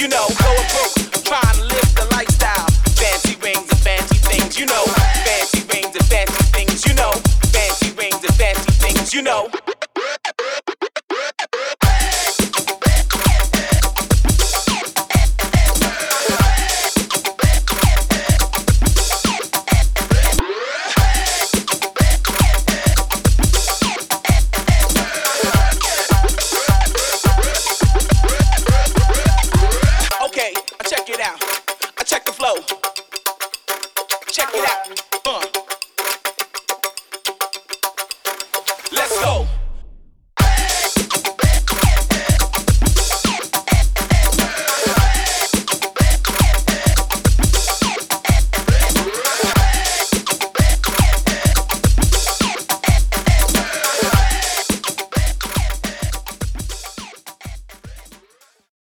you know. Go broke, trying to live the lifestyle. Fancy rings and fancy things, you know. Fancy rings and fancy things, you know. Fancy rings and fancy things, you know. go.